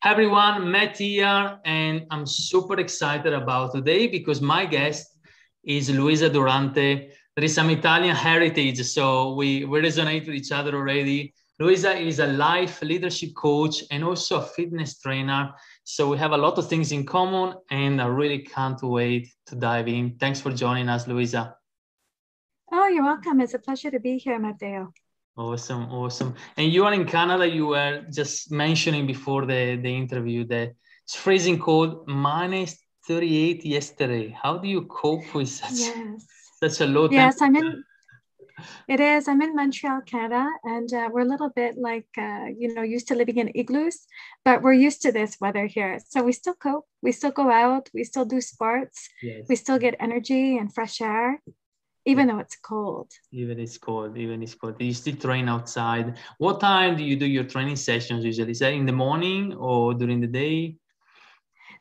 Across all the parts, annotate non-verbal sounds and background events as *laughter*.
Hi everyone, Matt here, and I'm super excited about today because my guest is Luisa Durante. There is some Italian heritage, so we, we resonate with each other already. Luisa is a life leadership coach and also a fitness trainer. So we have a lot of things in common, and I really can't wait to dive in. Thanks for joining us, Luisa. Oh, you're welcome. It's a pleasure to be here, Matteo. Awesome, awesome. And you are in Canada. You were just mentioning before the, the interview that it's freezing cold, minus 38 yesterday. How do you cope with such, yes. such a low Yes, I'm in, it is. I'm in Montreal, Canada, and uh, we're a little bit like, uh, you know, used to living in igloos, but we're used to this weather here. So we still cope. We still go out. We still do sports. Yes. We still get energy and fresh air even though it's cold. Even it's cold, even it's cold. You still train outside. What time do you do your training sessions usually? Is that in the morning or during the day?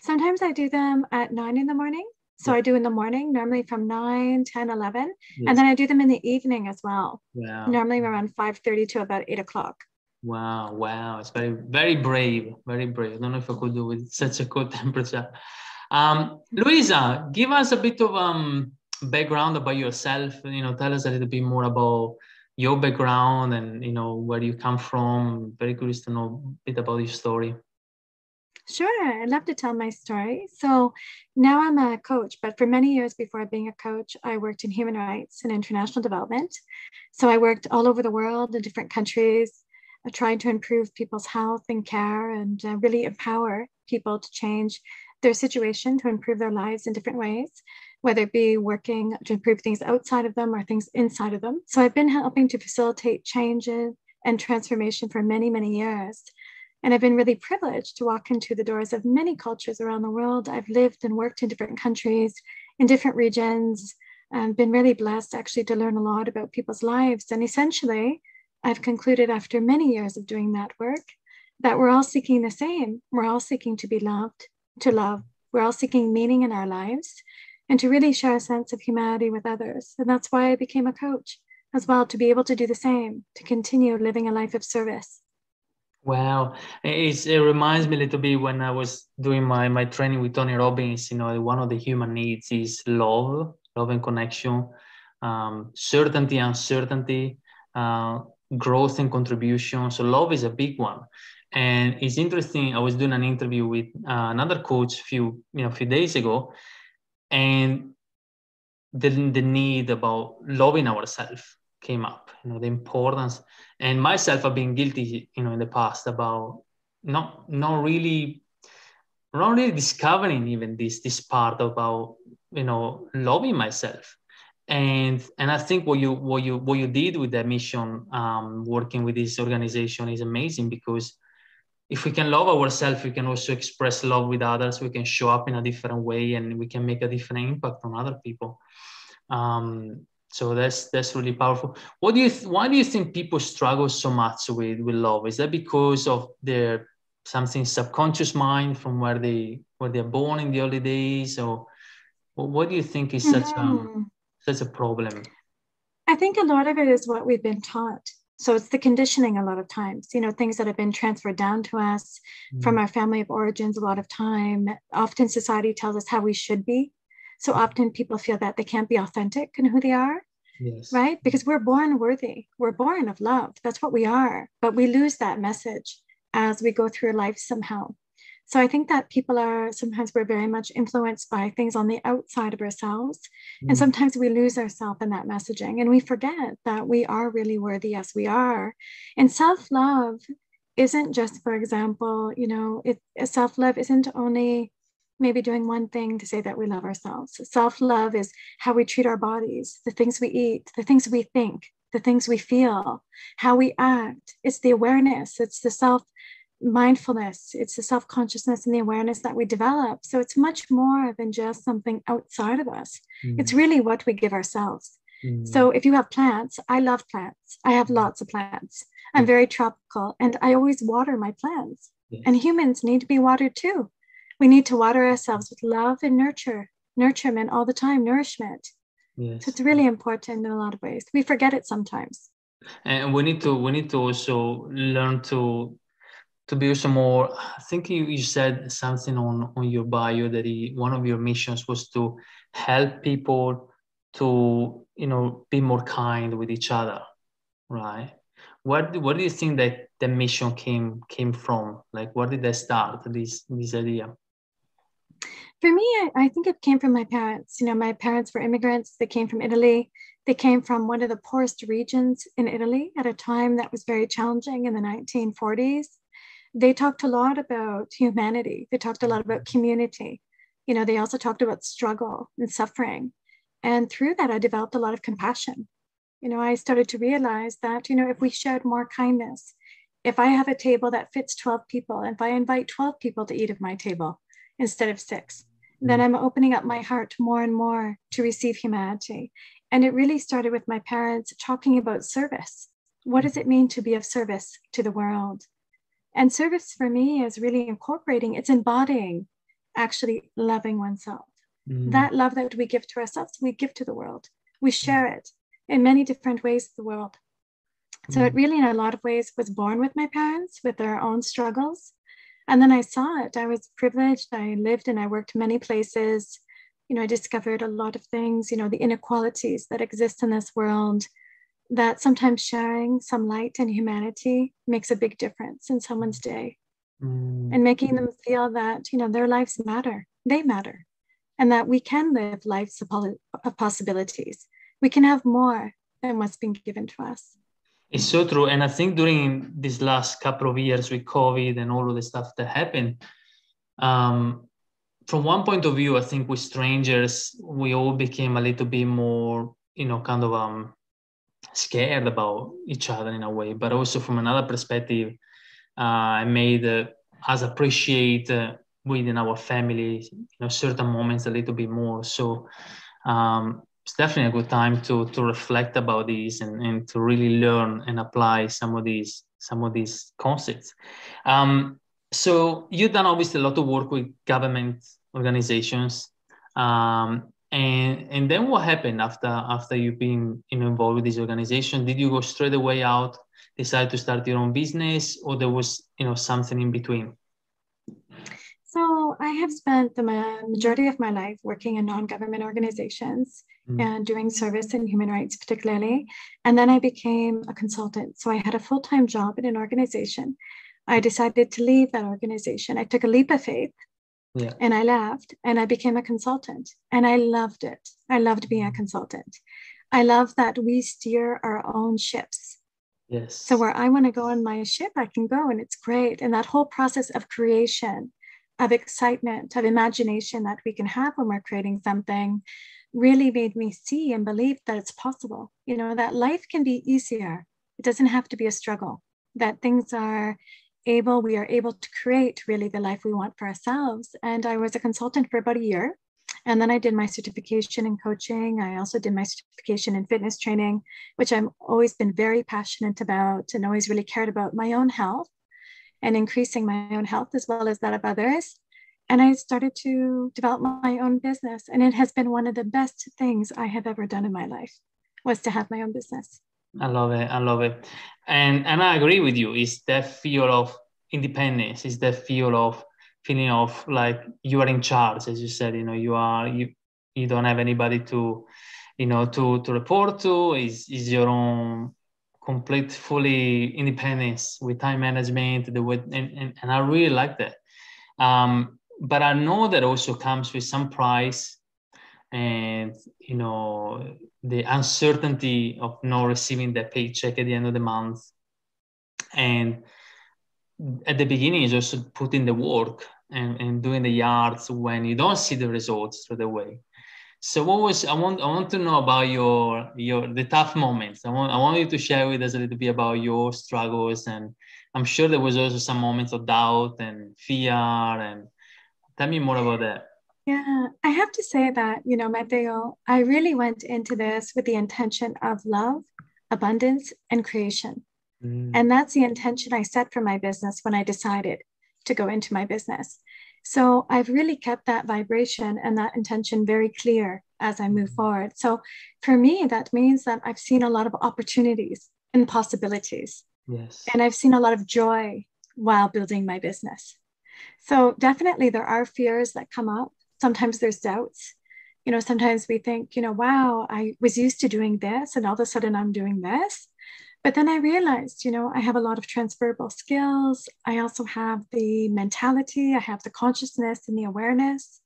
Sometimes I do them at nine in the morning. So yeah. I do in the morning, normally from 9, 10, 11. Yes. And then I do them in the evening as well. Wow. Normally around 5.30 to about 8 o'clock. Wow, wow. It's very, very brave, very brave. I don't know if I could do with such a cold *laughs* temperature. Um, Luisa, give us a bit of um, background about yourself you know tell us a little bit more about your background and you know where you come from very curious to know a bit about your story Sure, I'd love to tell my story. So now I'm a coach, but for many years before being a coach, I worked in human rights and international development. So I worked all over the world in different countries, uh, trying to improve people's health and care and uh, really empower people to change their situation to improve their lives in different ways whether it be working to improve things outside of them or things inside of them. So I've been helping to facilitate changes and transformation for many, many years. And I've been really privileged to walk into the doors of many cultures around the world. I've lived and worked in different countries, in different regions, and been really blessed actually to learn a lot about people's lives. And essentially, I've concluded after many years of doing that work that we're all seeking the same. We're all seeking to be loved, to love. We're all seeking meaning in our lives and to really share a sense of humanity with others. And that's why I became a coach as well, to be able to do the same, to continue living a life of service. Wow. It's, it reminds me a little bit when I was doing my, my training with Tony Robbins, you know, one of the human needs is love, love and connection, um, certainty, uncertainty, uh, growth and contribution. So love is a big one. And it's interesting. I was doing an interview with uh, another coach a few, you know, a few days ago, and the, the need about loving ourselves came up you know the importance. And myself i've been guilty you know in the past about not not really not really discovering even this this part about you know loving myself. And and i think what you what you what you did with that mission um, working with this organization is amazing because if we can love ourselves, we can also express love with others. We can show up in a different way, and we can make a different impact on other people. Um, so that's that's really powerful. What do you th- why do you think people struggle so much with with love? Is that because of their something subconscious mind from where they where they're born in the early days, or what do you think is such mm-hmm. such a problem? I think a lot of it is what we've been taught so it's the conditioning a lot of times you know things that have been transferred down to us mm. from our family of origins a lot of time. Often society tells us how we should be. So often people feel that they can't be authentic in who they are yes. right? Because we're born worthy. We're born of love. That's what we are. But we lose that message as we go through life somehow so I think that people are sometimes we're very much influenced by things on the outside of ourselves. Mm. And sometimes we lose ourselves in that messaging and we forget that we are really worthy as we are. And self love isn't just, for example, you know, it, self love isn't only maybe doing one thing to say that we love ourselves. Self love is how we treat our bodies, the things we eat, the things we think, the things we feel, how we act. It's the awareness, it's the self mindfulness it's the self-consciousness and the awareness that we develop. So it's much more than just something outside of us. Mm. it's really what we give ourselves. Mm. so if you have plants i love plants. I have lots of plants. I'm very tropical and i always water my plants. Yes. and humans need to be watered too. We need to water ourselves with love and nurture nurturement all the time nourishment. Yes. so it's really important in a lot of ways. We forget it sometimes. And we need to we need to also learn to to be also more. I think you, you said something on on your bio that he, one of your missions was to help people to you know be more kind with each other, right? What what do you think that the mission came came from? Like, where did that start this this idea? For me, I, I think it came from my parents. You know, my parents were immigrants. They came from Italy. They came from one of the poorest regions in Italy at a time that was very challenging in the 1940s. They talked a lot about humanity. They talked a lot about community. You know, they also talked about struggle and suffering. And through that, I developed a lot of compassion you know, I started to realize that, you know, if we showed more kindness, if I have a table that fits 12 people, if I invite 12 people to eat at my table instead of six, then mm. I'm opening up my heart more and more to receive humanity. And it really started with my parents talking about service. What does it mean to be of service to the world? And service for me is really incorporating, it's embodying actually loving oneself. Mm. That love that we give to ourselves, we give to the world. We share it in many different ways of the world. So mm. it really, in a lot of ways, was born with my parents with their own struggles. And then I saw it. I was privileged. I lived and I worked many places. You know, I discovered a lot of things, you know, the inequalities that exist in this world, that sometimes sharing some light and humanity makes a big difference in someone's day mm. and making them feel that, you know, their lives matter, they matter, and that we can live lives of possibilities we can have more than what's been given to us. It's so true. And I think during these last couple of years with COVID and all of the stuff that happened, um, from one point of view, I think with strangers, we all became a little bit more, you know, kind of um, scared about each other in a way. But also from another perspective, uh, made uh, us appreciate uh, within our family, you know, certain moments a little bit more. So um, it's definitely a good time to to reflect about these and, and to really learn and apply some of these some of these concepts. Um, so you've done obviously a lot of work with government organizations. Um, and and then what happened after after you've been you know, involved with this organization? Did you go straight away out, decide to start your own business, or there was you know something in between? So I have spent the majority of my life working in non-government organizations mm. and doing service in human rights particularly. And then I became a consultant. So I had a full-time job in an organization. I decided to leave that organization. I took a leap of faith yeah. and I left and I became a consultant. And I loved it. I loved being a mm. consultant. I love that we steer our own ships. Yes. So where I want to go on my ship, I can go and it's great. And that whole process of creation of excitement, of imagination that we can have when we're creating something really made me see and believe that it's possible. You know, that life can be easier. It doesn't have to be a struggle, that things are able, we are able to create really the life we want for ourselves. And I was a consultant for about a year. And then I did my certification in coaching. I also did my certification in fitness training, which I've always been very passionate about and always really cared about my own health and increasing my own health as well as that of others. And I started to develop my own business. And it has been one of the best things I have ever done in my life was to have my own business. I love it. I love it. And and I agree with you. It's that feel of independence. It's that feel of feeling of like you are in charge, as you said, you know, you are you you don't have anybody to, you know, to to report to. Is is your own complete fully independence with time management the way and, and, and i really like that um, but i know that also comes with some price and you know the uncertainty of not receiving the paycheck at the end of the month and at the beginning just also putting the work and, and doing the yards when you don't see the results straight away so what was I want I want to know about your your the tough moments. I want I want you to share with us a little bit about your struggles and I'm sure there was also some moments of doubt and fear and tell me more about that. Yeah, I have to say that, you know, Matteo, I really went into this with the intention of love, abundance, and creation. Mm. And that's the intention I set for my business when I decided to go into my business. So I've really kept that vibration and that intention very clear as I move mm-hmm. forward. So for me, that means that I've seen a lot of opportunities and possibilities. Yes. And I've seen a lot of joy while building my business. So definitely there are fears that come up. Sometimes there's doubts. You know, sometimes we think, you know, wow, I was used to doing this and all of a sudden I'm doing this. But then I realized, you know, I have a lot of transferable skills. I also have the mentality, I have the consciousness and the awareness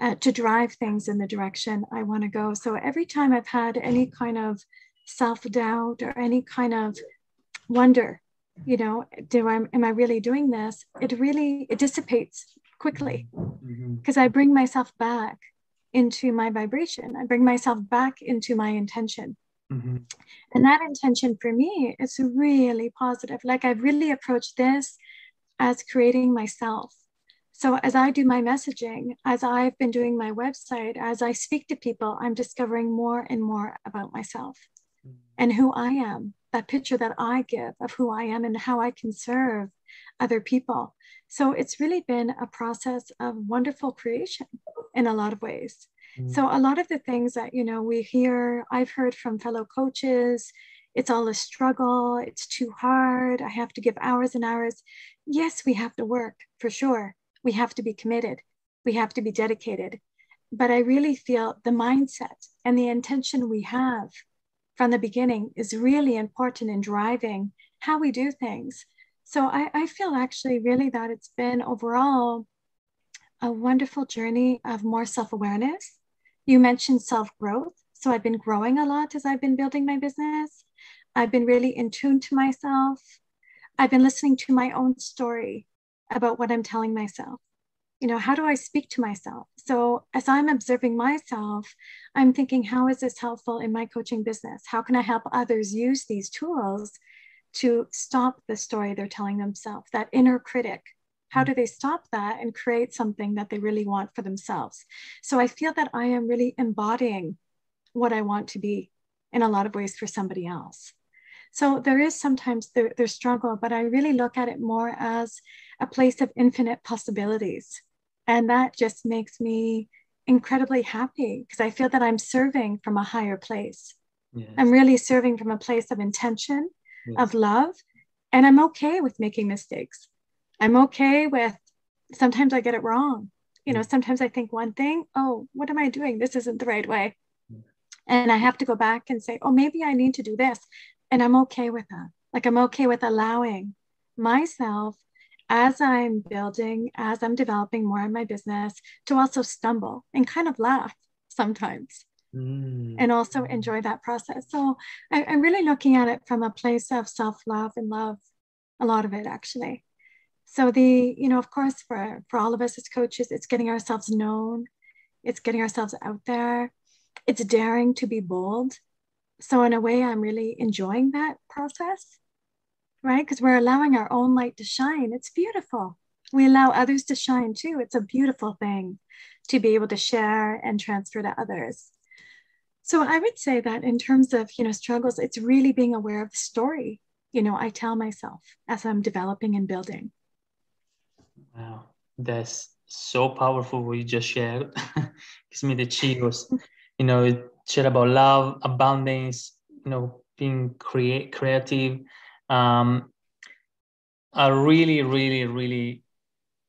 uh, to drive things in the direction I want to go. So every time I've had any kind of self doubt or any kind of wonder, you know, do I am I really doing this? It really it dissipates quickly because mm-hmm. I bring myself back into my vibration. I bring myself back into my intention. Mm-hmm. And that intention for me is really positive. Like I've really approached this as creating myself. So as I do my messaging, as I've been doing my website, as I speak to people, I'm discovering more and more about myself mm-hmm. and who I am, that picture that I give of who I am and how I can serve other people. So it's really been a process of wonderful creation in a lot of ways. Mm-hmm. So a lot of the things that you know we hear, I've heard from fellow coaches, it's all a struggle, it's too hard, I have to give hours and hours. Yes, we have to work for sure. We have to be committed. We have to be dedicated. But I really feel the mindset and the intention we have from the beginning is really important in driving how we do things. So I, I feel actually really that it's been overall a wonderful journey of more self awareness you mentioned self growth. So I've been growing a lot as I've been building my business. I've been really in tune to myself. I've been listening to my own story about what I'm telling myself. You know, how do I speak to myself? So as I'm observing myself, I'm thinking, how is this helpful in my coaching business? How can I help others use these tools to stop the story they're telling themselves, that inner critic how hmm. do they stop that and create something that they really want for themselves? So I feel that I am really embodying what I want to be in a lot of ways for somebody else. So there is sometimes their, their struggle, but I really look at it more as a place of infinite possibilities. And that just makes me incredibly happy because I feel that I'm serving from a higher place. Yes. I'm really serving from a place of intention, yes. of love, and I'm okay with making mistakes. I'm okay with sometimes I get it wrong. You know, mm. sometimes I think one thing, oh, what am I doing? This isn't the right way. Mm. And I have to go back and say, oh, maybe I need to do this. And I'm okay with that. Like I'm okay with allowing myself as I'm building, as I'm developing more in my business, to also stumble and kind of laugh sometimes. Mm. And also enjoy that process. So I, I'm really looking at it from a place of self love and love, a lot of it actually. So the, you know, of course, for for all of us as coaches, it's getting ourselves known, it's getting ourselves out there, it's daring to be bold. So in a way, I'm really enjoying that process, right? Because we're allowing our own light to shine. It's beautiful. We allow others to shine too. It's a beautiful thing to be able to share and transfer to others. So I would say that in terms of, you know, struggles, it's really being aware of the story, you know, I tell myself as I'm developing and building. Wow, that's so powerful what you just shared. *laughs* Gives me the chills. You know, share about love, abundance, you know, being create creative. Um, I really, really, really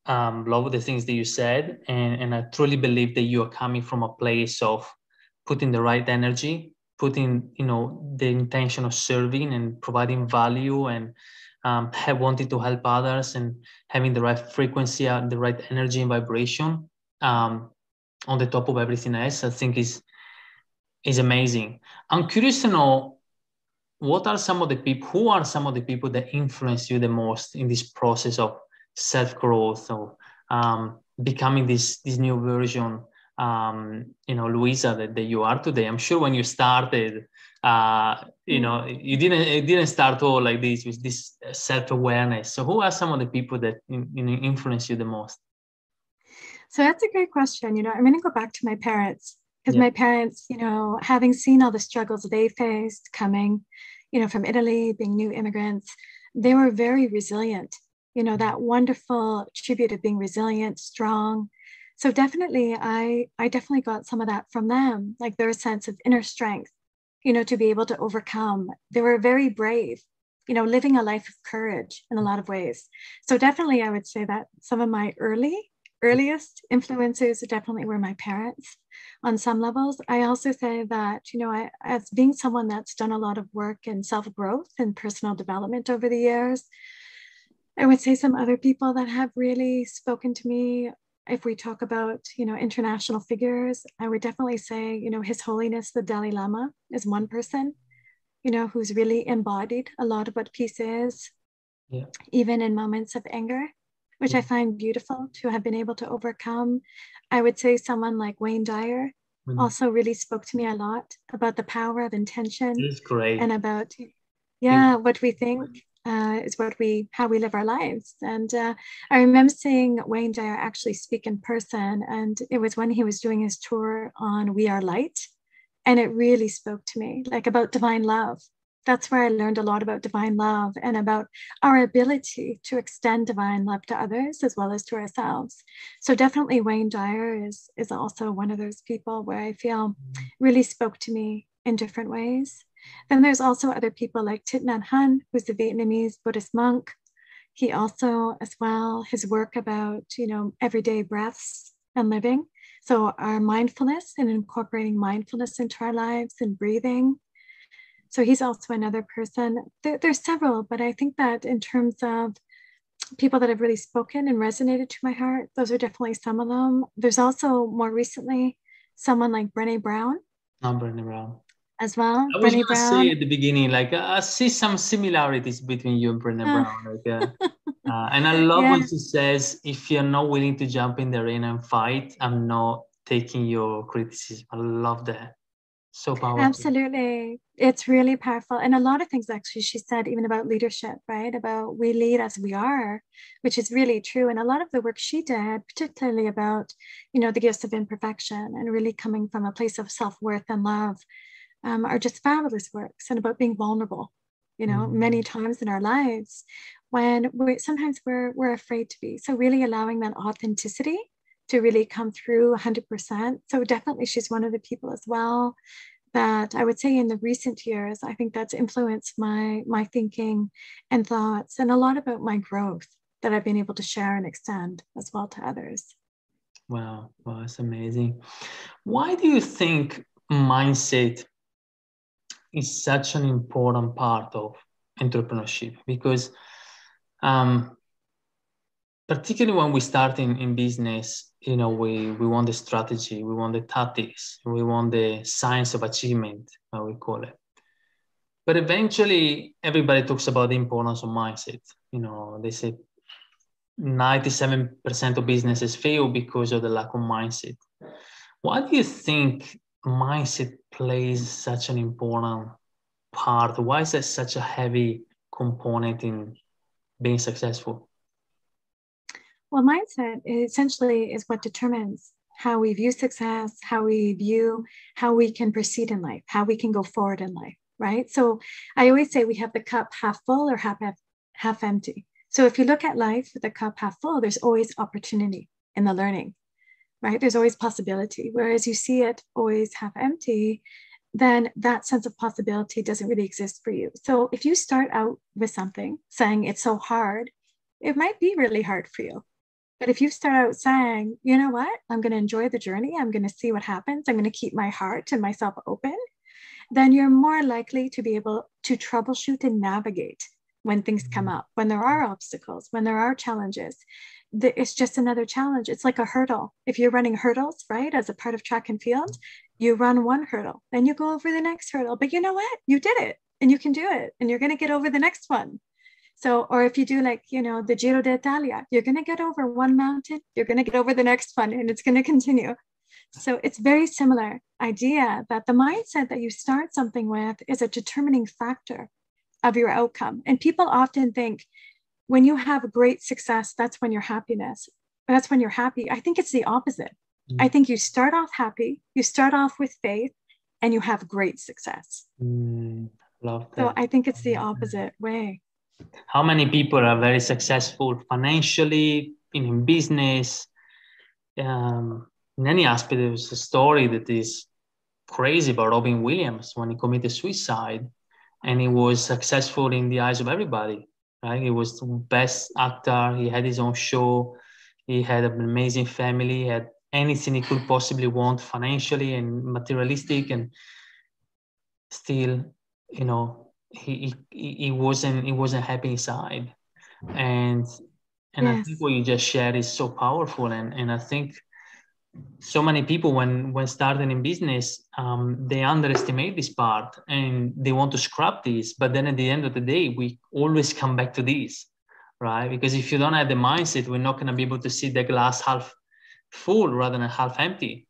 um, love the things that you said, and, and I truly believe that you are coming from a place of putting the right energy, putting you know the intention of serving and providing value and um, have wanted to help others and having the right frequency and the right energy and vibration um, on the top of everything else, I think is is amazing. I'm curious to know what are some of the people who are some of the people that influence you the most in this process of self growth or um, becoming this this new version um, you know Luisa that, that you are today. I'm sure when you started uh, you know you didn't it didn't start all like this with this self-awareness so who are some of the people that you know, influence you the most so that's a great question you know i'm going to go back to my parents because yeah. my parents you know having seen all the struggles they faced coming you know from italy being new immigrants they were very resilient you know that wonderful tribute of being resilient strong so definitely i i definitely got some of that from them like their sense of inner strength you know, to be able to overcome. They were very brave. you know, living a life of courage in a lot of ways. So definitely, I would say that some of my early, earliest influences definitely were my parents on some levels. I also say that, you know, I, as being someone that's done a lot of work in self growth and personal development over the years, I would say some other people that have really spoken to me. If we talk about, you know, international figures, I would definitely say, you know, His Holiness the Dalai Lama is one person you know, who's really embodied a lot of what peace is, yeah. even in moments of anger, which yeah. I find beautiful to have been able to overcome. I would say someone like Wayne Dyer mm-hmm. also really spoke to me a lot about the power of intention. And about, yeah, what we think. Uh, is what we how we live our lives. And uh, i remember seeing wayne dyer actually speak in person and it was when he was doing his tour on we are light and it really spoke to me like about divine love. That's where i learned a lot about divine love and about our ability to extend divine love to others as well as to ourselves. So definitely wayne dyer is is also one of those people where i feel really spoke to me in different ways then there's also other people like Thich Nhat Hanh, who's a Vietnamese Buddhist monk. He also, as well, his work about, you know, everyday breaths and living so, our mindfulness and incorporating mindfulness into our lives and breathing. So, he's also another person. There, there's several, but I think that in terms of people that have really spoken and resonated to my heart, those are definitely some of them. There's also more recently someone like Brene Brown. Oh, Brene Brown. As well. I was going to say at the beginning, like, I see some similarities between you and Brene uh. Brown. Like, uh, uh, and I *laughs* love yeah. when she says, if you're not willing to jump in the arena and fight, I'm not taking your criticism. I love that. So powerful. Absolutely. It's really powerful. And a lot of things actually she said, even about leadership, right? About we lead as we are, which is really true. And a lot of the work she did, particularly about, you know, the gifts of imperfection and really coming from a place of self-worth and love, um, are just fabulous works and about being vulnerable you know mm-hmm. many times in our lives when we sometimes we're we're afraid to be. So really allowing that authenticity to really come through 100% so definitely she's one of the people as well that i would say in the recent years i think that's influenced my my thinking and thoughts and a lot about my growth that i've been able to share and extend as well to others. Wow. Wow that's amazing. Why do you think mindset is such an important part of entrepreneurship because um, particularly when we start in, in business you know we we want the strategy we want the tactics we want the science of achievement how we call it. But eventually everybody talks about the importance of mindset. You know they say 97% of businesses fail because of the lack of mindset. Why do you think mindset plays such an important part? Why is that such a heavy component in being successful? Well, mindset essentially is what determines how we view success, how we view how we can proceed in life, how we can go forward in life, right? So I always say we have the cup half full or half half empty. So if you look at life with the cup half full, there's always opportunity in the learning right? There's always possibility. Whereas you see it always half empty, then that sense of possibility doesn't really exist for you. So if you start out with something saying it's so hard, it might be really hard for you. But if you start out saying, you know what, I'm going to enjoy the journey, I'm going to see what happens, I'm going to keep my heart and myself open, then you're more likely to be able to troubleshoot and navigate when things come mm-hmm. up, when there are obstacles, when there are challenges it's just another challenge. It's like a hurdle. If you're running hurdles, right, as a part of track and field, you run one hurdle, then you go over the next hurdle. But you know what? You did it and you can do it and you're going to get over the next one. So, or if you do like, you know, the Giro d'Italia, you're going to get over one mountain, you're going to get over the next one, and it's going to continue. So, it's very similar idea that the mindset that you start something with is a determining factor of your outcome. And people often think when you have great success, that's when your happiness, that's when you're happy. I think it's the opposite. Mm. I think you start off happy, you start off with faith, and you have great success. Mm, love that. So I think it's the opposite way. How many people are very successful financially, in business, um, in any aspect? There's a story that is crazy about Robin Williams when he committed suicide and he was successful in the eyes of everybody. Right? He was the best actor. He had his own show. He had an amazing family. He had anything he could possibly want financially and materialistic, and still, you know, he he, he wasn't he wasn't happy inside. And and yes. I think what you just shared is so powerful. And and I think so many people when when starting in business um, they underestimate this part and they want to scrap this. But then at the end of the day we always *laughs* come back to this right? Because if you don't have the mindset we're not going to be able to see the glass half full rather than half empty.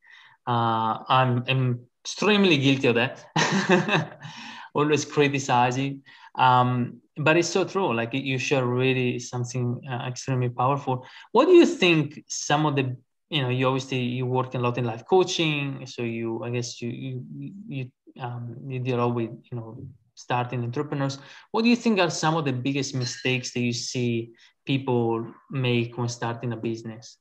Uh, I'm, I'm extremely guilty of that. *laughs* Always criticizing. Um, but it's so true. Like you share really something uh, extremely powerful. What do you think some of the you know you obviously you work a lot in life coaching so you i guess you you you um, you deal with you know starting entrepreneurs. What do you think are some of the biggest mistakes that you see people make when starting a business?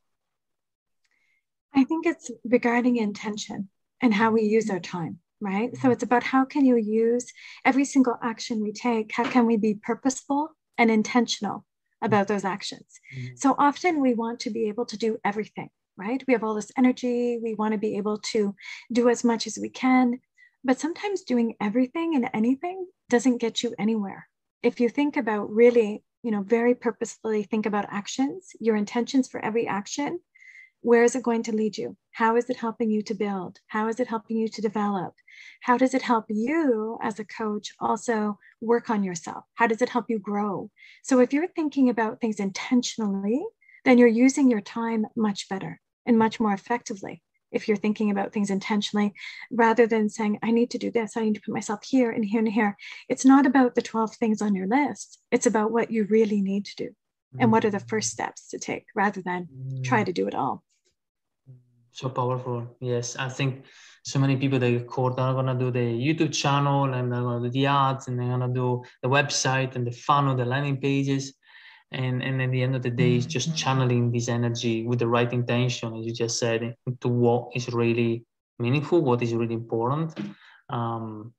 I think it's regarding intention and how we use our time right? So it's about how can you use every single action we take how can we be purposeful and intentional about those actions? Mm-hmm. so often we want to be able to do everything right? We have all this energy. We want to be able to do as much as we can. But sometimes doing everything and anything doesn't get you anywhere. If you think about really, you know, very purposefully think about actions, your intentions for every action, where is it going to lead you? How is it helping you to build? How is it helping you to develop? How does it help you as a coach also work on yourself? How does it help you grow? So if you're thinking about things intentionally, then you're using your time much better and much more effectively if you're thinking about things intentionally rather than saying i need to do this. I need to put myself here and here and here. It's not about the 12 things on your list. It's about what you really need to do and what are the mm-hmm. first steps to take rather than try mm-hmm. to do it all. So powerful. Yes i think so many people caught are going to do the youtube channel and they're going to do the ads and they're going to do the website and the funnel the landing pages and and at the end of the day it's just mm-hmm. channeling this energy with the right intention as you just said to what is really meaningful what is really important um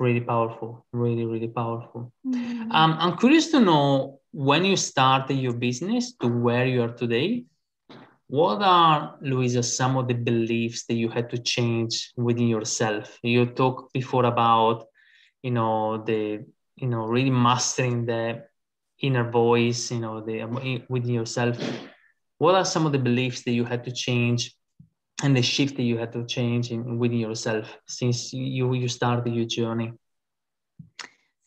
really powerful really really powerful mm-hmm. um, i'm curious to know when you started your business to where you are today what are luisa some of the beliefs that you had to change within yourself you talked before about you know the you know really mastering the inner voice you know the within yourself. What are some of the beliefs that you had to change and the shift that you had to change in, within yourself since you you started your journey?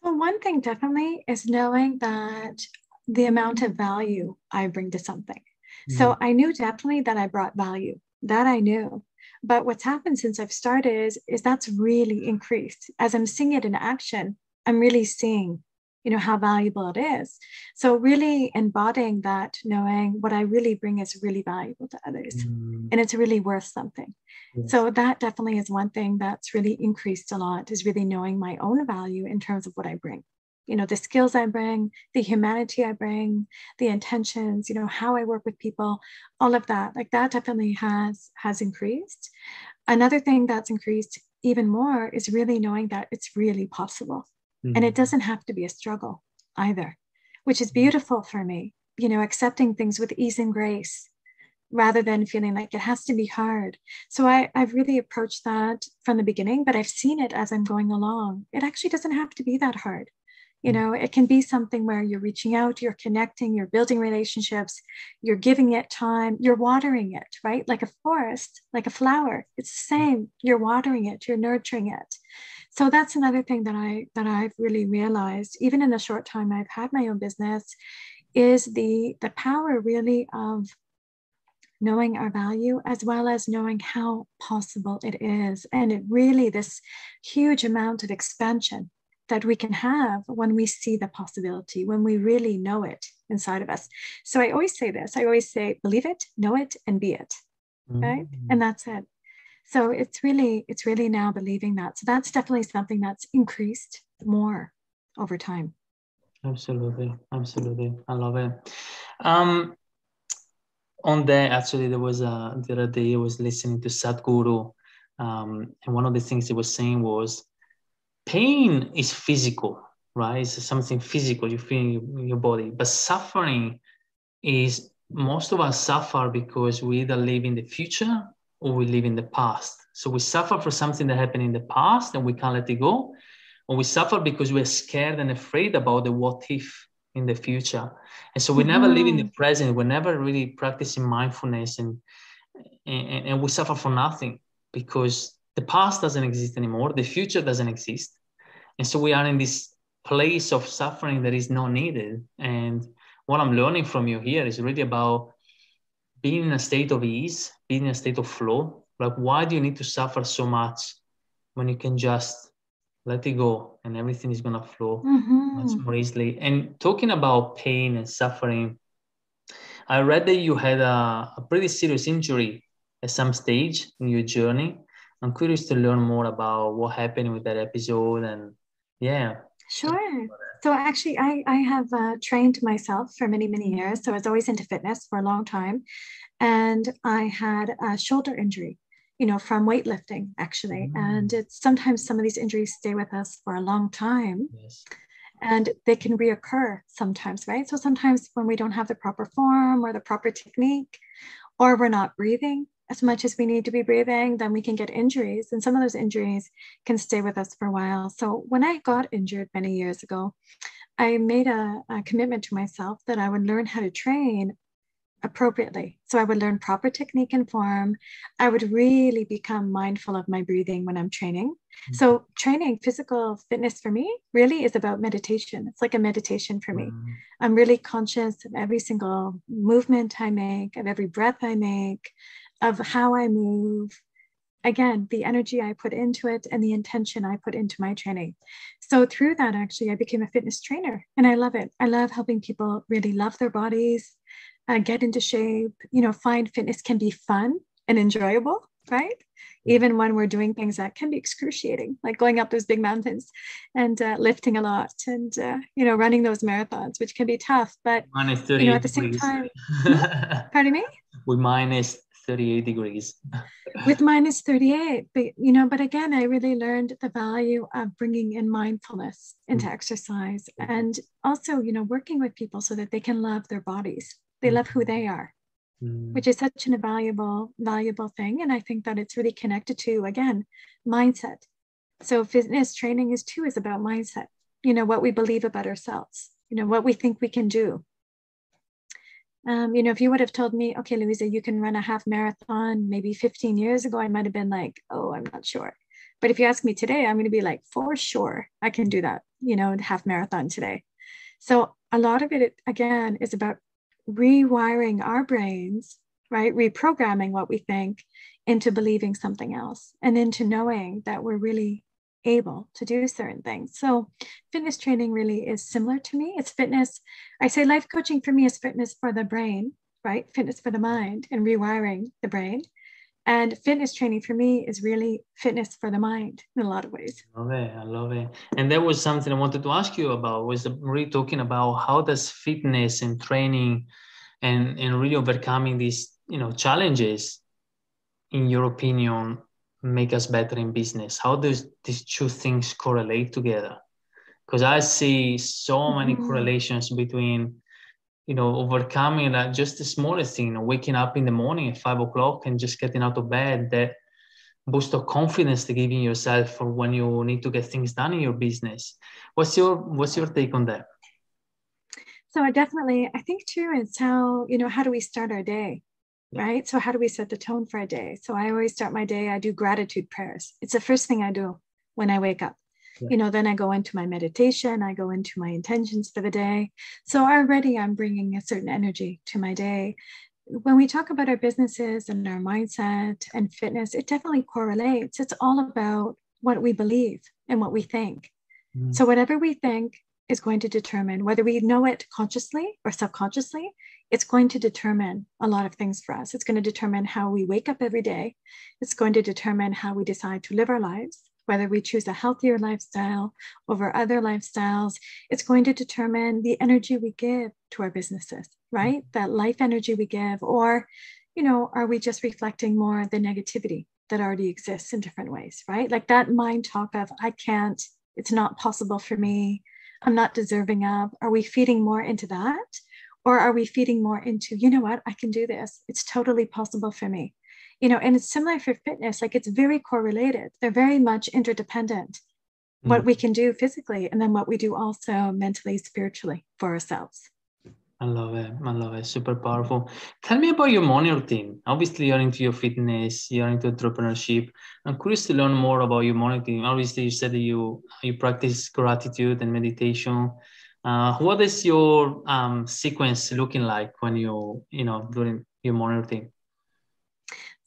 So one thing definitely is knowing that the amount of value i bring to something. Mm-hmm. so i knew definitely that i brought value that i knew. But what's happened since i've started is, is that's really increased. As i'm seeing it in action i'm really seeing you know how valuable it is. So really embodying that knowing what i really bring is really valuable to others mm. and it's really worth something. Yes. so that definitely is one thing that's really increased a lot is really knowing my own value in terms of what i bring. You know the skills i bring the humanity i bring the intentions you know how i work with people all of that like that definitely has has increased. Another thing that's increased even more is really knowing that it's really possible Mm-hmm. And it mm-hmm. doesn't have to be a struggle either, which is mm-hmm. beautiful for me, you know, accepting things with ease and grace rather than feeling like it has to be hard. So I, I've really approached that from the beginning, but I've seen it as I'm going along. It actually doesn't have to be that hard. You mm-hmm. know, it can be something where you're reaching out, you're connecting, you're building relationships, you're giving it time, you're watering it, right? Like a forest, like a flower. It's the same. You're watering it, you're nurturing it so that's another thing that i that i've really realized even in the short time i've had my own business is the the power really of knowing our value as well as knowing how possible it is. And it really this huge amount of expansion that we can have when we see the possibility when we really know it inside of us. So i always say this i always say believe it know it and be it. Right? Mm-hmm. and that's it so it's really it's really now believing that. So that's definitely something that's increased more over time. Absolutely absolutely. I love it. Um on there actually there was a the other day i was listening to sadhguru um, and one of the things he was saying was pain is physical, right? It's something physical you feel in your body, but suffering is most of us suffer because we either live in the future or we live in the past. So we suffer for something that happened in the past and we can't let it go, or we suffer because we're scared and afraid about the what if in the future. And so we mm-hmm. never live in the mm-hmm. present. We're never really practicing mindfulness and, and, and we suffer for nothing because the past doesn't exist anymore. The future doesn't exist. And so we are in this place of suffering that is not needed. And what I'm learning from you here is really about being in a state of ease, being in a state of flow. Like, why do you need to suffer so much when you can just let it go and everything is going to flow mm-hmm. much more easily? And talking about pain and suffering, I read that you had a, a pretty serious injury at some stage in your journey. I'm curious to learn more about what happened with that episode and yeah. Sure. So actually, I, I have uh, trained myself for many, many years. So I was always into fitness for a long time. And I had a shoulder injury, you know, from weightlifting actually. Mm. And it's sometimes some of these injuries stay with us for a long time. Yes. And they can reoccur sometimes, right? So sometimes when we don't have the proper form or the proper technique, or we're not breathing, as much as we need to be breathing, then we can get injuries. And some of those injuries can stay with us for a while. So when I got injured many years ago, I made a, a commitment to myself that I would learn how to train appropriately. So I would learn proper technique and form. I would really become mindful of my breathing when I'm training. Mm-hmm. So training physical fitness for me really is about meditation. It's like a meditation for me. Mm-hmm. I'm really conscious of every single movement I make, of every breath I make, of how I move. Again, the energy I put into it and the intention I put into my training. So, through that, actually, I became a fitness trainer and I love it. I love helping people really love their bodies, uh, get into shape, you know, find fitness can be fun and enjoyable, right? Even when we're doing things that can be excruciating, like going up those big mountains and uh, lifting a lot and, uh, you know, running those marathons, which can be tough. But, you know, at the same time, *laughs* pardon me? With minus 38 degrees. with minus 38. But, you know, but again, I really learned the value of bringing in mindfulness into mm. exercise and also, you know, working with people so that they can love their bodies. They love who they are, mm. which is such an invaluable, valuable thing. And I think that it's really connected to, again, mindset. So fitness training is too, is about mindset, you know, what we believe about ourselves, you know, what we think we can do, um, you know, if you would have told me, okay, Luisa, you can run a half marathon maybe 15 years ago, I might have been like, oh, I'm not sure. But if you ask me today, I'm going to be like, for sure, I can do that, you know, half marathon today. So a lot of it, again, is about rewiring our brains, right? Reprogramming what we think into believing something else and into knowing that we're really able to do certain things. So, fitness training really is similar to me. It's fitness. I say life coaching for me is fitness for the brain, right? Fitness for the mind and rewiring the brain. And fitness training for me is really fitness for the mind in a lot of ways. I love it. I love it. And that was something I wanted to ask you about was really talking about how does fitness and training and, and really overcoming these, you know, challenges, in your opinion, make us better in business? How does these two things correlate together? Because I see so many mm-hmm. correlations between, you know, overcoming that just the smallest thing, you know, waking up in the morning at five o'clock and just getting out of bed, that boost of confidence to giving yourself for when you need to get things done in your business. What's your what's your take on that? So I definitely, I think too, it's how, you know, how do we start our day? right? So, how do we set the tone for a day? So, I always start my day, I do gratitude prayers. It's the first thing I do when I wake up. Yeah. You know, then I go into my meditation, I go into my intentions for the day. So, already I'm bringing a certain energy to my day. When we talk about our businesses and our mindset and fitness, it definitely correlates. It's all about what we believe and what we think. Mm. So, whatever we think is going to determine whether we know it consciously or subconsciously, it's going to determine a lot of things for us. It's going to determine how we wake up every day. It's going to determine how we decide to live our lives, whether we choose a healthier lifestyle over other lifestyles. It's going to determine the energy we give to our businesses, right? Mm-hmm. That life energy we give, or, you know, are we just reflecting more the negativity that already exists in different ways, right? Like that mind talk of, I can't, it's not possible for me, I'm not deserving of? Are we feeding more into that? Or are we feeding more into, you know what, I can do this. It's totally possible for me. You know, and it's similar for fitness, like it's very correlated. They're very much interdependent. Mm. What we can do physically, and then what we do also mentally, spiritually for ourselves. I love it. I love it. Super powerful. Tell me about your morning routine. Obviously, you're into your fitness, you're into entrepreneurship. I'm curious to learn more about your morning routine. Obviously, you said that you you practice gratitude and meditation. Uh, what is your um, sequence looking like when you you know during your morning routine?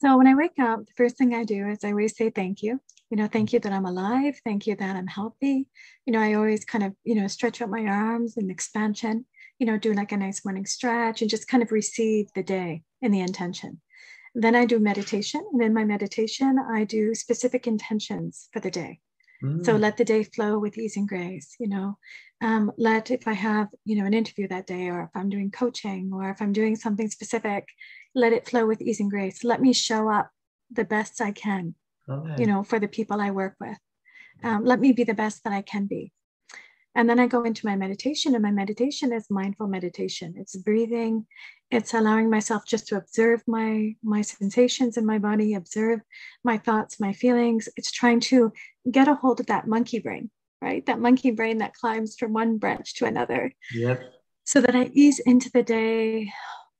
So when I wake up, the first thing I do is I always say thank you. You know, thank you that I'm alive. Thank you that I'm healthy. You know, I always kind of you know stretch out my arms in expansion you know, do like a nice morning stretch and just kind of receive the day in the intention. Then I do meditation. And in my meditation, I do specific intentions for the day. Mm. So let the day flow with ease and grace, you know. Um, let if I have, you know, an interview that day, or if I'm doing coaching, or if I'm doing something specific, let it flow with ease and grace. Let me show up the best I can, okay. you know, for the people I work with. Um, let me be the best that I can be. And then I go into my meditation, and my meditation is mindful meditation. It's breathing, it's allowing myself just to observe my my sensations in my body, observe my thoughts, my feelings. It's trying to get a hold of that monkey brain, right? That monkey brain that climbs from one branch to another. Yep. So that I ease into the day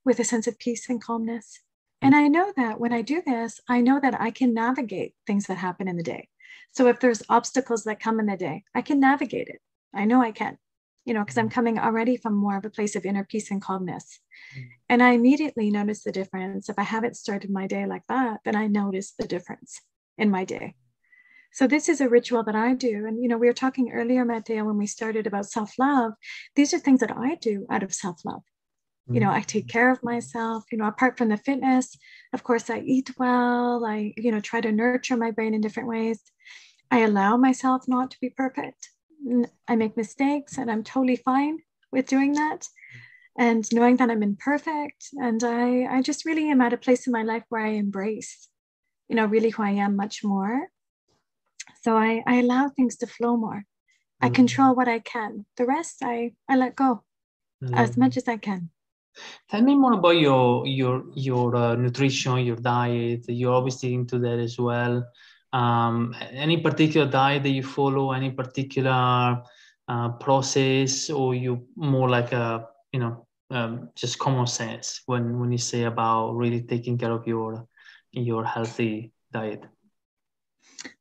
with a sense of peace and calmness. And I know that when I do this, I know that I can navigate things that happen in the day. So if there's obstacles that come in the day, I can navigate it. I know I can, you know, because I'm mm. coming already from more of a place of inner peace and calmness. Mm. And I immediately notice the difference. If I haven't started my day like that, then I notice the difference in my day. So this is a ritual that I do. And, you know, we were talking earlier, Matteo, when we started about self-love. These are things that I do out of self-love. You know, I take care of myself, you know, apart from the fitness, of course, I eat well. I, you know, try to nurture my brain in different ways. I allow myself not to be perfect. I make mistakes and I'm totally fine with doing that and knowing that I'm imperfect. And I, I just really am at a place in my life where I embrace, you know, really who I am much more. So I, I allow things to flow more. Mm-hmm. I control what I can. The rest I, I let go mm-hmm. as much as I can. Tell me more about your your your uh, nutrition, your diet. You're obviously into that as well. Um, any particular diet that you follow? Any particular uh, process or you more like a you know um, just common sense when when you say about really taking care of your your healthy diet?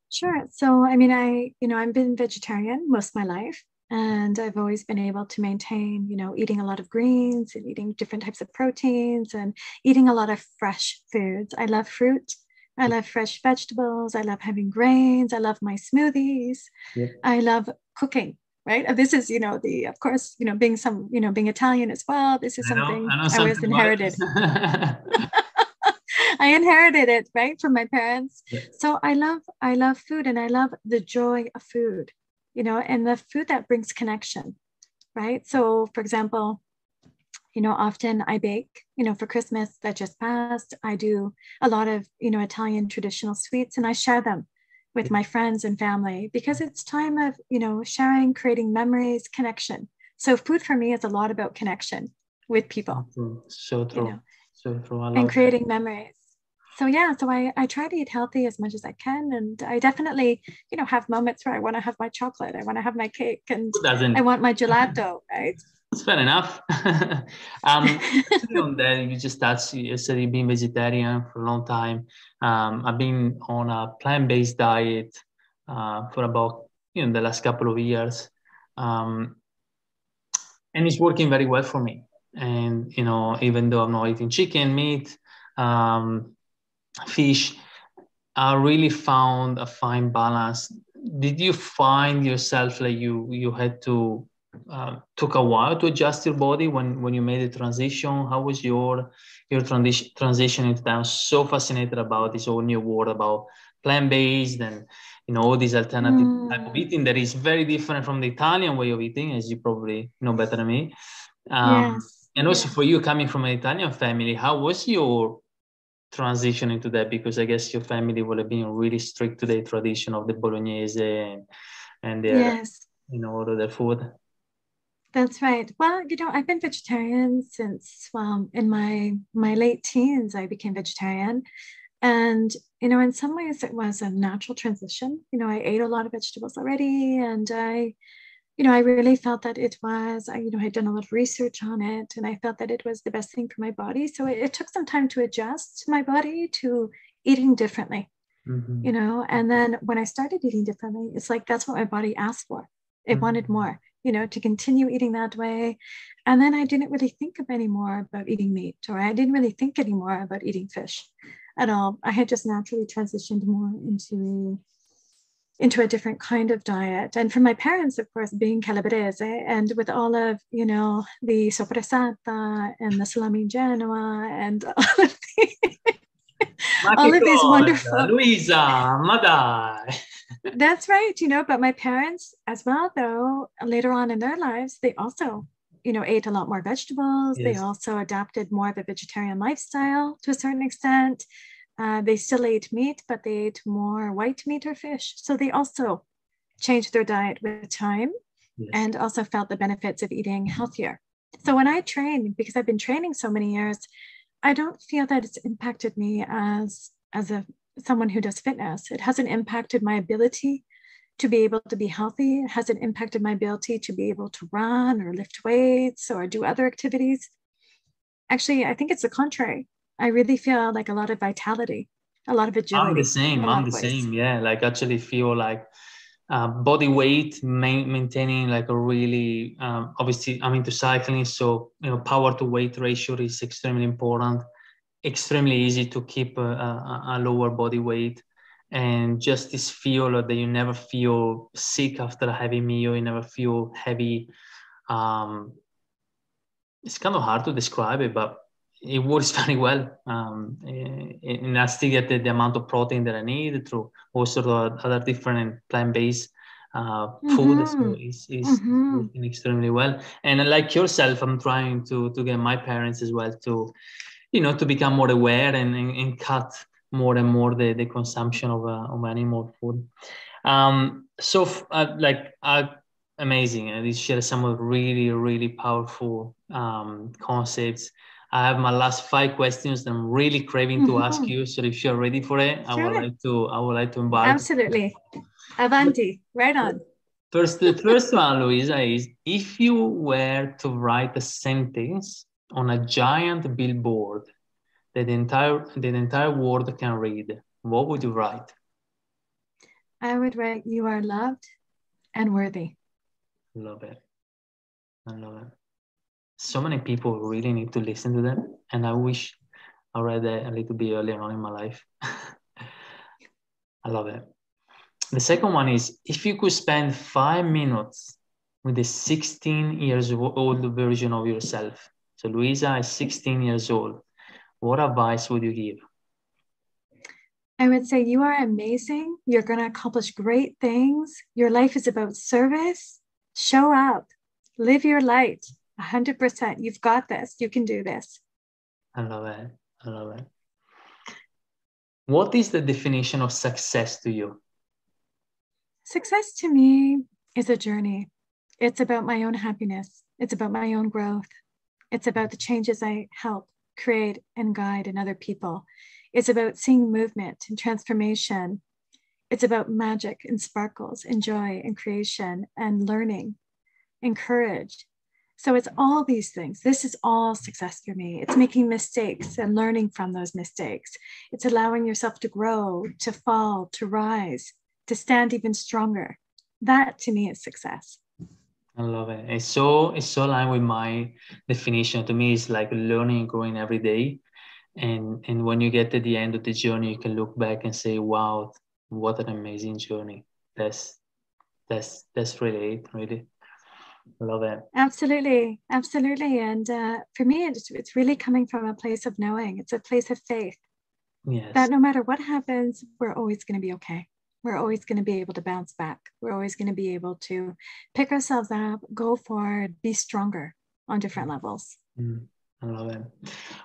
Sure. So i mean i you know i've been vegetarian most of my life and i've always been able to maintain you know eating a lot of greens and eating different types of proteins and eating a lot of fresh foods i love fruit I love fresh vegetables. I love having grains. I love my smoothies. Yeah. I love cooking. Right. This is, you know, the of course, you know, being some, you know, being Italian as well. This is I something I, I was inherited. *laughs* *laughs* I inherited it right from my parents. Yeah. So I love, I love food, and I love the joy of food. You know, and the food that brings connection. Right. So, for example, you know often i bake you know for christmas that just passed i do a lot of you know italian traditional sweets and i share them with my friends and family because it's time of you know sharing creating memories connection so food for me is a lot about connection with people so true, you know, so true and creating that. memories so yeah so I, I try to eat healthy as much as i can and i definitely you know have moments where i want to have my chocolate i want to have my cake and i want my gelato right that's fair enough. *laughs* um, on that, you just touched, you said you've been vegetarian for a long time. Um, I've been on a plant-based diet uh, for about you know the last couple of years, um, and it's working very well for me. And you know, even though I'm not eating chicken, meat, um, fish, I really found a fine balance. Did you find yourself like you you had to uh, took a while to adjust your body when when you made the transition how was your your transition transition into that i'm so fascinated about this whole new world about plant-based and you know all these alternative mm. type of eating that is very different from the italian way of eating as you probably know better than me um, yes. and also for you coming from an italian family how was your transition into that because i guess your family would have been really strict to the tradition of the bolognese and and their yes. you know all their food. That's right. Well, you know, I've been vegetarian since well, in my my late teens, I became vegetarian, and you know, in some ways, it was a natural transition. You know, I ate a lot of vegetables already, and I, you know, I really felt that it was. I, you know, I had done a lot of research on it, and I felt that it was the best thing for my body. So it, it took some time to adjust my body to eating differently. Mm-hmm. You know, and then when I started eating differently, it's like that's what my body asked for. It mm-hmm. wanted more you know, to continue eating that way. And then I didn't really think of anymore about eating meat, or I didn't really think anymore about eating fish at all. I had just naturally transitioned more into into a different kind of diet. And for my parents, of course, being calabrese and with all of, you know, the soppressata and the salami genoa and *laughs* all of, the, all of these wonderful... Luisa, madai. *laughs* That's right, you know, but my parents as well, though, later on in their lives, they also, you know, ate a lot more vegetables. Yes. They also adapted more of a vegetarian lifestyle to a certain extent. Uh, they still ate meat, but they ate more white meat or fish. So they also changed their diet with time yes. and also felt the benefits of eating healthier. So when I train, because I've been training so many years, I don't feel that it's impacted me as as a someone who does fitness. It hasn't impacted my ability to be able to be healthy. It hasn't impacted my ability to be able to run or lift weights or do other activities. Actually, I think it's the contrary. I really feel like a lot of vitality, a lot of agility. I'm the same. I'm the same. Yeah. Like actually feel like uh, body weight, maintaining like a really, um, obviously I'm into cycling. So, you know, power to weight ratio is extremely important extremely easy to keep a, a, a, lower body weight and just this feel that you never feel sick after a heavy meal you never feel heavy um, it's kind of hard to describe it but it works *laughs* very well. Um, and i still get the, the, amount of protein that i need through also other different plant-based uh, food mm-hmm. is, is mm-hmm. working extremely well. And like yourself i'm trying to to get my parents as well to you know to become more aware and, and, and cut more and more the, the consumption of, uh, of animal food. Um, so uh, like uh, amazing. And you share some of really really powerful um, concepts I have my last five questions that I'm really craving to mm-hmm. ask you. So if you're ready for it, sure. I would like to I would like to invite. Absolutely. Avanti, right on. First, the first one, Luisa, is if you were to write a sentence on a giant billboard that the entire the entire world can read, what would you write? I would write, "You are loved and worthy." Love it. I love it. So many people really need to listen to them and I wish I read that a little bit earlier on in my life. *laughs* I love it. The second one is if you could spend five minutes with the 16 years old version of yourself, so Luisa is 16 years old. What advice would you give? I would say you are amazing. You're going to accomplish great things. Your life is about service. Show up, live your light 100%. You've got this. You can do this. I love it. I love it. What is the definition of success to you? Success to me is a journey. It's about my own happiness, it's about my own growth, it's about the changes I help create and guide in other people. It's about seeing movement and transformation. It's about magic and sparkles and joy and creation and learning and courage. So it's all these things. This is all success for me. It's making mistakes and learning from those mistakes. It's allowing yourself to grow, to fall, to rise, to stand even stronger. That to me is success. I love it. It's so it's so aligned with my definition. To me, it's like learning and growing every day. And and when you get to the end of the journey, you can look back and say, "Wow, what an amazing journey!" That's that's that's really it. Really, I love it. Absolutely, absolutely. And uh, for me, it's it's really coming from a place of knowing. It's a place of faith. Yes. That no matter what happens, we're always going to be okay we're always going to be able to bounce back. We're always going to be able to pick ourselves up, go forward, be stronger on different levels. Mm, I love it.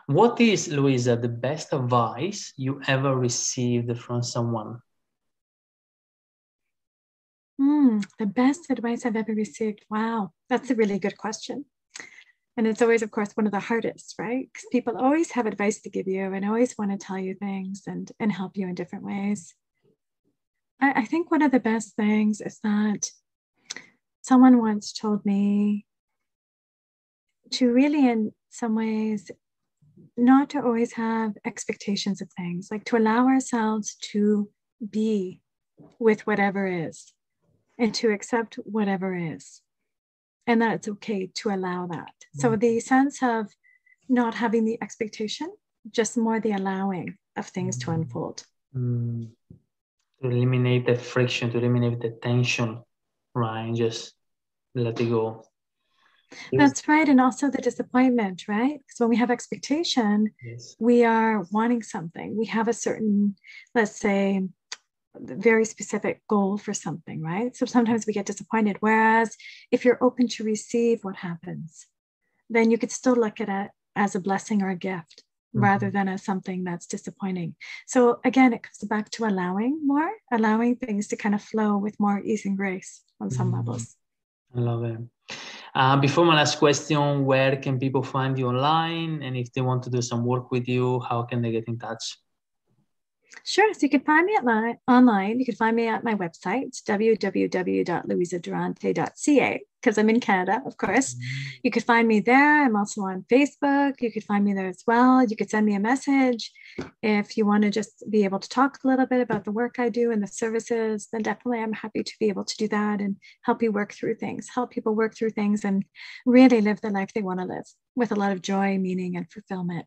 What is, Luisa, the best advice you ever received from someone? Mm. Hmm, the best advice I've ever received. Wow, that's a really good question. And it's always, of course, one of the hardest, right? Because people always have advice to give you and always want to tell you things and, and help you in different ways. I, I think one of the best things is that someone once told me to really, in some ways, not to always have expectations of things, like to allow ourselves to be with whatever is and to accept whatever is and that it's okay to allow that. Mm-hmm. so the sense of not having the expectation just more the allowing of things to unfold. Mm. to eliminate the friction to eliminate the tension right? And just let it go. That's right and also the disappointment right? Because when we have expectation yes. we are wanting something. We have a certain let's say very specific goal for something, right? So sometimes we get disappointed. Whereas if you're open to receive what happens, then you could still look at it as a blessing or a gift mm-hmm. rather than as something that's disappointing. So again, it comes back to allowing more, allowing things to kind of flow with more ease and grace on some mm-hmm. levels. I love it. Uh, before my last question, where can people find you online? And if they want to do some work with you, how can they get in touch? Sure. So you can find me at my, online. You can find me at my website, www.louisadurante.ca, because I'm in Canada, of course. Mm-hmm. You could find me there. I'm also on Facebook. You could find me there as well. You could send me a message. If you want to just be able to talk a little bit about the work I do and the services, then definitely I'm happy to be able to do that and help you work through things, help people work through things and really live the life they want to live with a lot of joy, meaning, and fulfillment.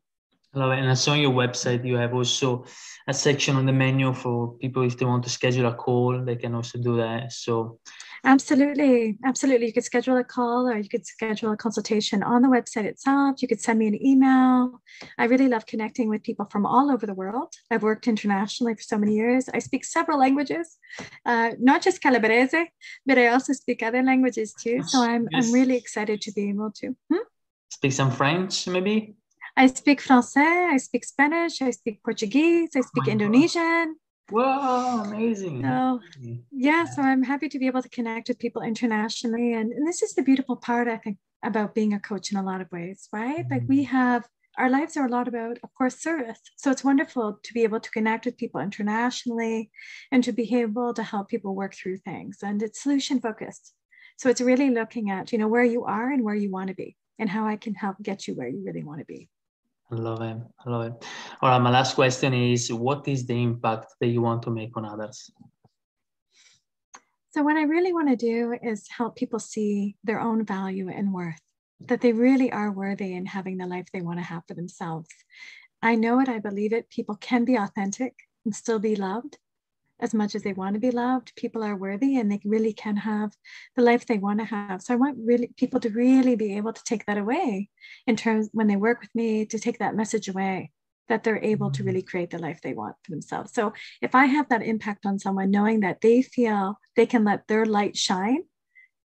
I love it. And I saw on your website you have also a section on the menu for people if they want to schedule a call, they can also do that. So absolutely, absolutely. You could schedule a call or you could schedule a consultation on the website itself. You could send me an email. I really love connecting with people from all over the world. I've worked internationally for so many years. I speak several languages, uh, not just Calabrese, but I also speak other languages too. So I'm yes. I'm really excited to be able to. Hmm? Speak some French, maybe. I speak Francais, I speak Spanish, I speak Portuguese, I speak oh Indonesian. Whoa, amazing. So, yeah, so I'm happy to be able to connect with people internationally. And, and this is the beautiful part, I think, about being a coach in a lot of ways, right? Mm-hmm. Like we have our lives are a lot about, of course, service. So it's wonderful to be able to connect with people internationally and to be able to help people work through things. And it's solution focused. So it's really looking at, you know, where you are and where you want to be and how I can help get you where you really want to be. I love it. I love it. All right. My last question is what is the impact that you want to make on others? So, what I really want to do is help people see their own value and worth, that they really are worthy in having the life they want to have for themselves. I know it, I believe it. People can be authentic and still be loved as much as they want to be loved. People are worthy and they really can have the life they want to have. So I want really people to really be able to take that away in terms when they work with me to take that message away that they're able to mm-hmm. really create the life they want for themselves. So if I have that impact on someone, knowing that they feel they can let their light shine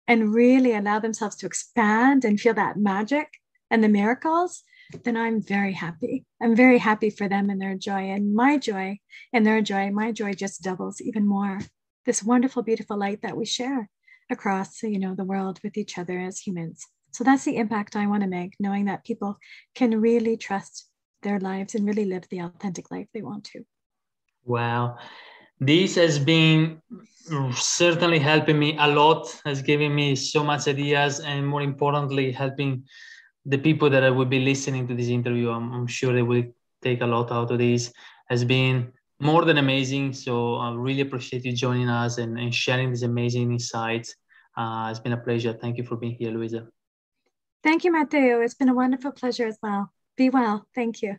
and really allow themselves to expand and feel that magic and the miracles, then I'm very happy. I'm very happy for them and their joy. And my joy and their joy, my joy just doubles even more. This wonderful, beautiful light that we share across, you know, the world with each other as humans. So that's the impact I want to make, knowing that people can really trust their lives and really live the authentic life they want to. Wow. This has been certainly helping me a lot, has given me so much ideas, and more importantly, helping the people that will be listening to this interview, I'm, I'm sure they will take a lot out of this. Has been more than amazing. So I really appreciate you joining us and, and sharing these amazing insights. Uh, it's been a pleasure. Thank you for being here, Luisa. Thank you, Matteo. It's been a wonderful pleasure as well. Be well. Thank you.